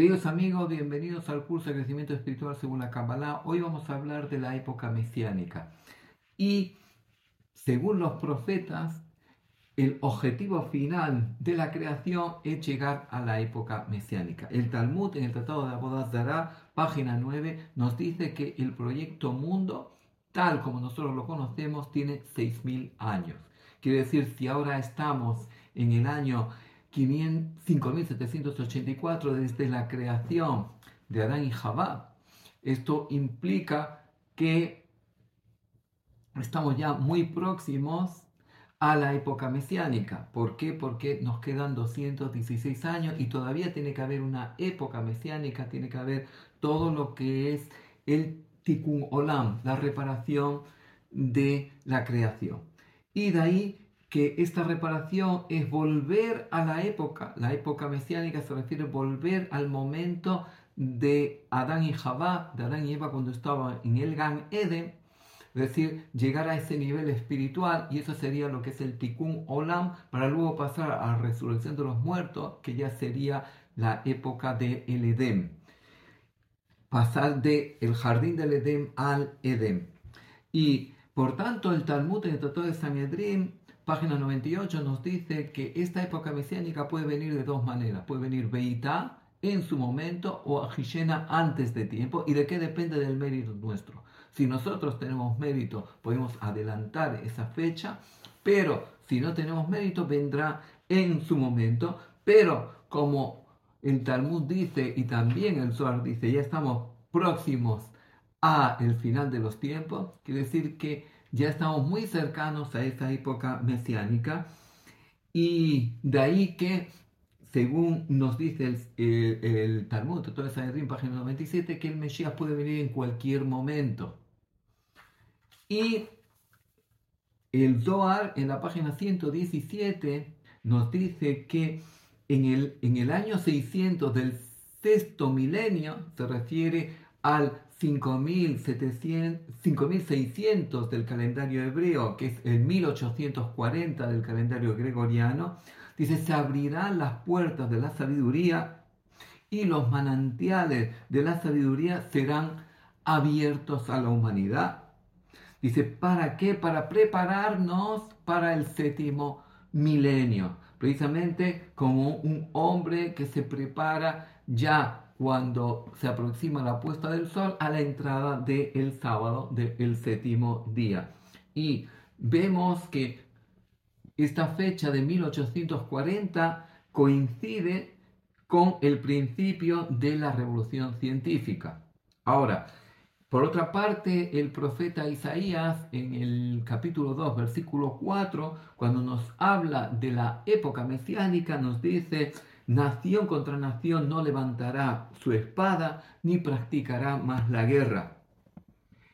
Queridos amigos, bienvenidos al curso de crecimiento espiritual según la Kabbalah. Hoy vamos a hablar de la época mesiánica. Y según los profetas, el objetivo final de la creación es llegar a la época mesiánica. El Talmud en el Tratado de Abodazara, página 9, nos dice que el proyecto mundo, tal como nosotros lo conocemos, tiene 6.000 años. Quiere decir, si ahora estamos en el año 5.784 desde la creación de Adán y Jabá. Esto implica que estamos ya muy próximos a la época mesiánica. ¿Por qué? Porque nos quedan 216 años y todavía tiene que haber una época mesiánica, tiene que haber todo lo que es el tikkun olam, la reparación de la creación. Y de ahí que esta reparación es volver a la época, la época mesiánica se refiere a volver al momento de Adán y Jabá, de Adán y Eva cuando estaban en el Gan Eden, es decir, llegar a ese nivel espiritual y eso sería lo que es el Tikkun Olam para luego pasar a la resurrección de los muertos, que ya sería la época de el Edén. Pasar de el jardín del Edén al Edén. Y por tanto el Talmud en el Tratado de Sanedrín página 98 nos dice que esta época mesiánica puede venir de dos maneras. Puede venir Beitá en su momento o Ajishena antes de tiempo. ¿Y de qué depende del mérito nuestro? Si nosotros tenemos mérito, podemos adelantar esa fecha, pero si no tenemos mérito, vendrá en su momento. Pero como el Talmud dice y también el Zohar dice, ya estamos próximos a el final de los tiempos, quiere decir que ya estamos muy cercanos a esa época mesiánica y de ahí que, según nos dice el, Talmud, toda esa en página 97, que el Mesías puede venir en cualquier momento. Y el Zohar, en la página 117, nos dice que en el, en el año 600 del sexto milenio, se refiere al 5600 del calendario hebreo, que es el 1840 del calendario gregoriano, dice, se abrirán las puertas de la sabiduría y los manantiales de la sabiduría serán abiertos a la humanidad. Dice, ¿para qué? Para prepararnos para el séptimo milenio. Precisamente como un hombre que se prepara ya cuando se aproxima la puesta del sol a la entrada del sábado del séptimo día. Y vemos que esta fecha de 1840 coincide con el principio de la revolución científica. Ahora, por otra parte, el profeta Isaías en el capítulo 2, versículo 4, cuando nos habla de la época mesiánica, nos dice, Nación contra nación no levantará su espada ni practicará más la guerra.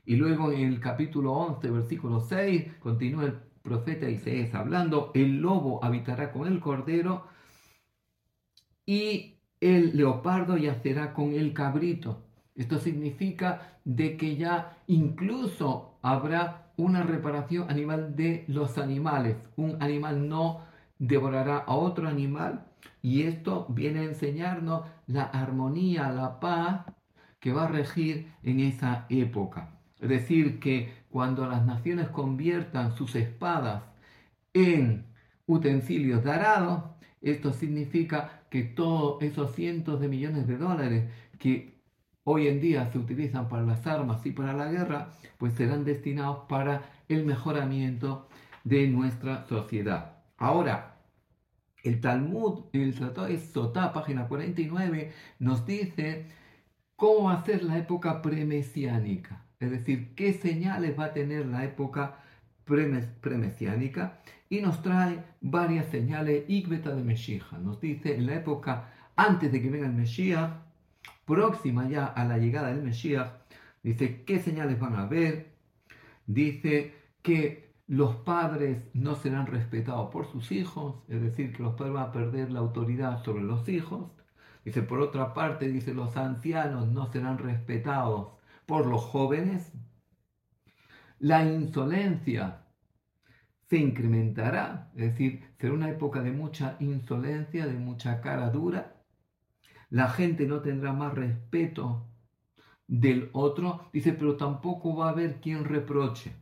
Y luego en el capítulo 11, versículo 6, continúa el profeta Isaías hablando, el lobo habitará con el cordero y el leopardo yacerá con el cabrito. Esto significa de que ya incluso habrá una reparación animal de los animales. Un animal no devorará a otro animal y esto viene a enseñarnos la armonía, la paz que va a regir en esa época. Es decir, que cuando las naciones conviertan sus espadas en utensilios de arado, esto significa que todos esos cientos de millones de dólares que hoy en día se utilizan para las armas y para la guerra, pues serán destinados para el mejoramiento de nuestra sociedad. Ahora, el Talmud, en el Tratado de Sotá, página 49, nos dice cómo va a ser la época premesiánica. es decir, qué señales va a tener la época premesiánica y nos trae varias señales Igbeta de Mesías. Nos dice en la época antes de que venga el Mesías, próxima ya a la llegada del Mesías, dice qué señales van a haber, dice que los padres no serán respetados por sus hijos, es decir, que los padres van a perder la autoridad sobre los hijos. Dice, por otra parte, dice, los ancianos no serán respetados por los jóvenes. La insolencia se incrementará, es decir, será una época de mucha insolencia, de mucha cara dura. La gente no tendrá más respeto del otro, dice, pero tampoco va a haber quien reproche.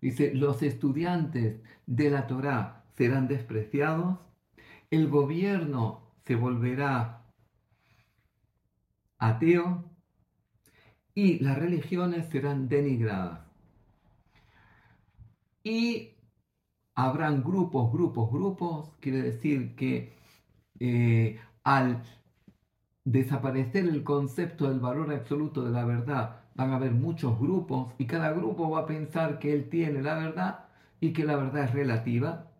Dice, los estudiantes de la Torá serán despreciados, el gobierno se volverá ateo y las religiones serán denigradas. Y habrán grupos, grupos, grupos, quiere decir que eh, al desaparecer el concepto del valor absoluto de la verdad, van a haber muchos grupos y cada grupo va a pensar que él tiene la verdad y que la verdad es relativa.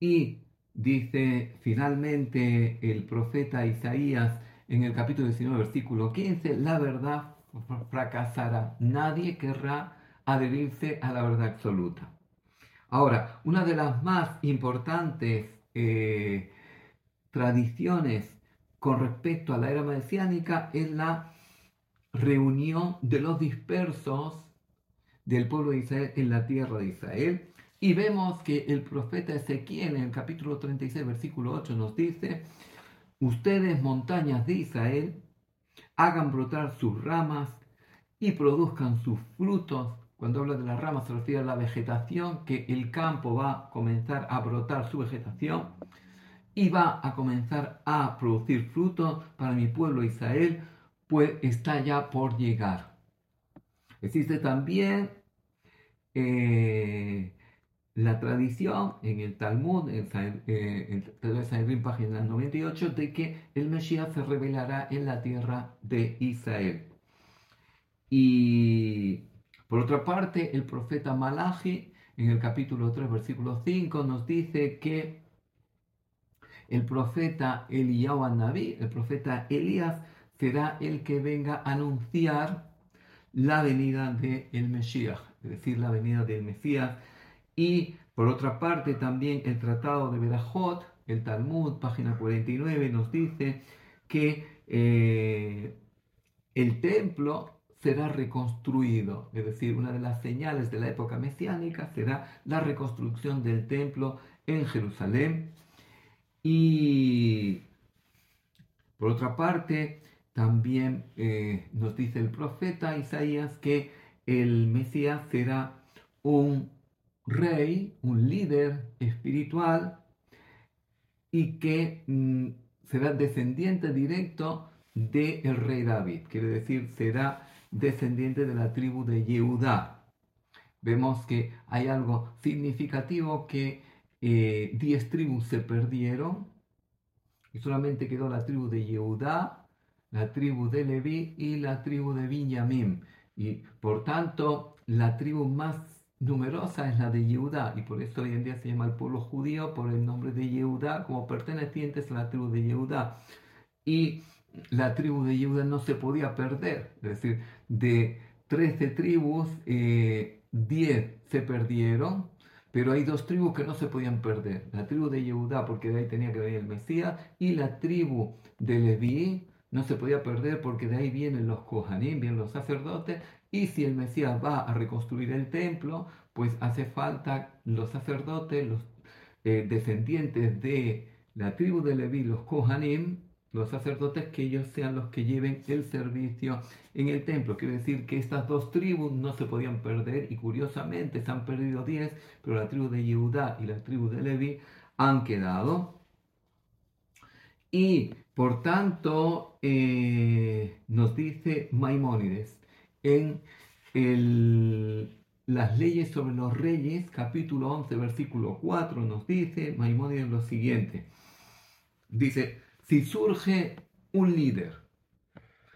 Y dice finalmente el profeta Isaías en el capítulo 19, versículo 15, la verdad fracasará. Nadie querrá adherirse a la verdad absoluta. Ahora, una de las más importantes eh, tradiciones con respecto a la era mesiánica es la reunión de los dispersos del pueblo de Israel en la tierra de Israel. Y vemos que el profeta Ezequiel en el capítulo 36, versículo 8 nos dice, ustedes montañas de Israel, hagan brotar sus ramas y produzcan sus frutos. Cuando habla de las ramas se refiere a la vegetación, que el campo va a comenzar a brotar su vegetación y va a comenzar a producir frutos para mi pueblo Israel, pues está ya por llegar. Existe también eh, la tradición en el Talmud, en, eh, Sanedrín, página 98, de que el Mesías se revelará en la tierra de Israel. Y por otra parte, el profeta Malachi, en el capítulo 3, versículo 5, nos dice que el profeta Eliyahu el profeta Elías, será el que venga a anunciar la venida del el Mesías, es decir, la venida del Mesías. Y por otra parte, también el tratado de Berajot, el Talmud, página 49, nos dice que eh, el templo será reconstruido, es decir, una de las señales de la época mesiánica será la reconstrucción del templo en Jerusalén. Y por otra parte, también eh, nos dice el profeta Isaías que el Mesías será un rey, un líder espiritual y que mm, será descendiente directo del rey David. Quiere decir, será descendiente de la tribu de Yehudá. Vemos que hay algo significativo que eh, diez tribus se perdieron y solamente quedó la tribu de Yehudá la tribu de Leví y la tribu de Benjamín. Y por tanto, la tribu más numerosa es la de Yehudá, y por eso hoy en día se llama el pueblo judío por el nombre de Yehudá, como pertenecientes a la tribu de Yehudá. Y la tribu de Yehudá no se podía perder, es decir, de 13 tribus, 10 eh, se perdieron, pero hay dos tribus que no se podían perder. La tribu de Yehudá, porque de ahí tenía que venir el Mesías, y la tribu de Leví, no se podía perder porque de ahí vienen los Kohanim, vienen los sacerdotes, y si el Mesías va a reconstruir el templo, pues hace falta los sacerdotes, los eh, descendientes de la tribu de Leví, los Kohanim, los sacerdotes, que ellos sean los que lleven el servicio en el templo. Quiere decir que estas dos tribus no se podían perder y curiosamente se han perdido 10, pero la tribu de Yehudá y la tribu de Leví han quedado. Y por tanto, eh, nos dice Maimónides en las leyes sobre los reyes, capítulo 11, versículo 4, nos dice Maimónides lo siguiente. Dice, si surge un líder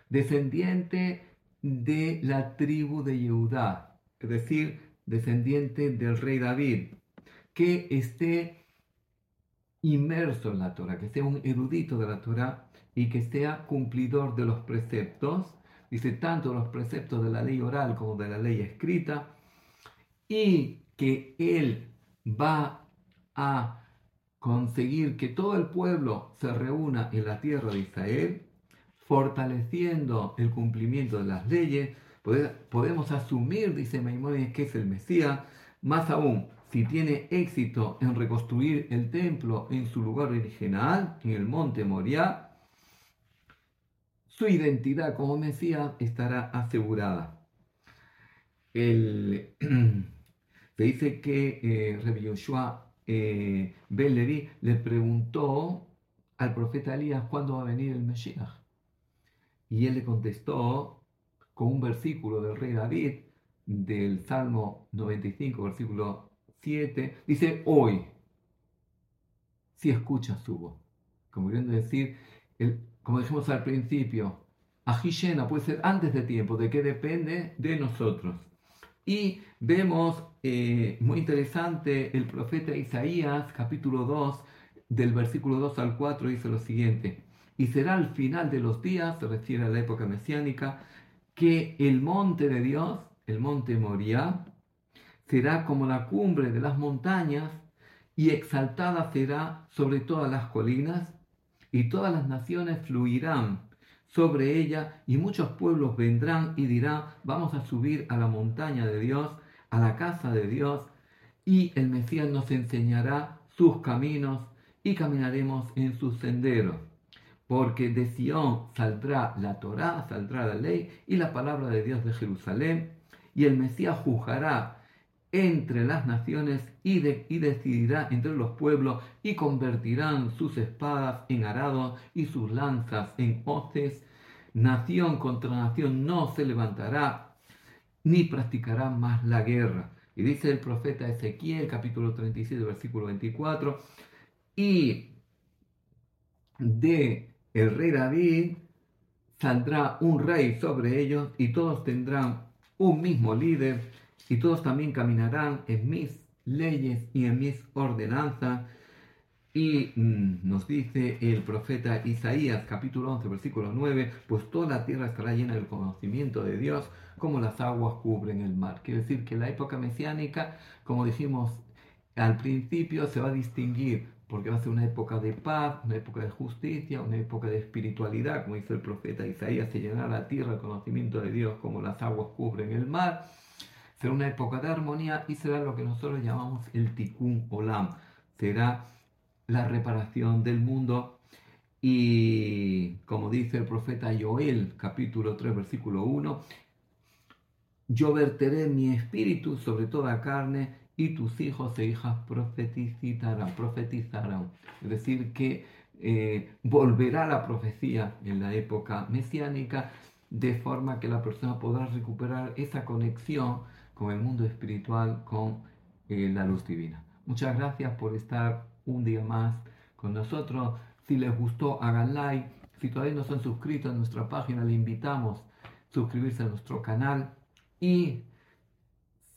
descendiente de la tribu de Yehudá, es decir, descendiente del rey David, que esté inmerso en la Torah, que sea un erudito de la Torah y que sea cumplidor de los preceptos, dice tanto los preceptos de la ley oral como de la ley escrita, y que él va a conseguir que todo el pueblo se reúna en la tierra de Israel, fortaleciendo el cumplimiento de las leyes, podemos asumir, dice Maimónides, que es el Mesías, más aún, si tiene éxito en reconstruir el templo en su lugar original, en el monte Moriah, su identidad como Mesías estará asegurada. se dice que eh, Rabbi Yoshua eh, le preguntó al profeta Elías cuándo va a venir el Mesías. Y él le contestó con un versículo del rey David, del Salmo 95, versículo 7, dice, hoy, si escuchas su voz. Como queriendo decir, como dijimos al principio, llena puede ser antes de tiempo, de que depende de nosotros. Y vemos, eh, muy interesante, el profeta Isaías, capítulo 2, del versículo 2 al 4, dice lo siguiente, y será al final de los días, se refiere a la época mesiánica, que el monte de Dios, el monte Moriah, será como la cumbre de las montañas y exaltada será sobre todas las colinas y todas las naciones fluirán sobre ella y muchos pueblos vendrán y dirán, vamos a subir a la montaña de Dios, a la casa de Dios, y el Mesías nos enseñará sus caminos y caminaremos en sus senderos. Porque de Sión saldrá la Torá, saldrá la ley y la palabra de Dios de Jerusalén, y el Mesías juzgará entre las naciones y, decidirá entre los pueblos y convertirán sus espadas en arados y sus lanzas en hoces. Nación contra nación no se levantará ni practicará más la guerra. Y dice el profeta Ezequiel, capítulo 37, versículo 24, y de el rey David saldrá un rey sobre ellos y todos tendrán un mismo líder y todos también caminarán en mis leyes y en mis ordenanzas. Y mm, nos dice el profeta Isaías capítulo 11 versículo 9, pues toda la tierra estará llena del conocimiento de Dios como las aguas cubren el mar. Quiere decir que la época mesiánica, como dijimos al principio, se va a distinguir porque va a ser una época de paz, una época de justicia, una época de espiritualidad, como dice el profeta Isaías, se llenará la tierra el conocimiento de Dios como las aguas cubren el mar será una época de armonía y será lo que nosotros llamamos el tikkun olam. Será la reparación del mundo y como dice el profeta Joel, capítulo 3, versículo 1, yo verteré mi espíritu sobre toda carne y tus hijos e hijas profetizarán, profetizarán. Es decir, que eh, volverá la profecía en la época mesiánica de forma que la persona podrá recuperar esa conexión con el mundo espiritual, con eh, la luz divina. Muchas gracias por estar un día más con nosotros. Si les gustó, hagan like. Si todavía no son suscritos a nuestra página, le invitamos a suscribirse a nuestro canal. Y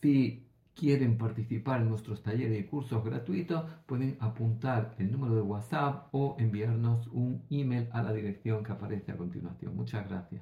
si quieren participar en nuestros talleres y cursos gratuitos, pueden apuntar el número de WhatsApp o enviarnos un email a la dirección que aparece a continuación. Muchas gracias.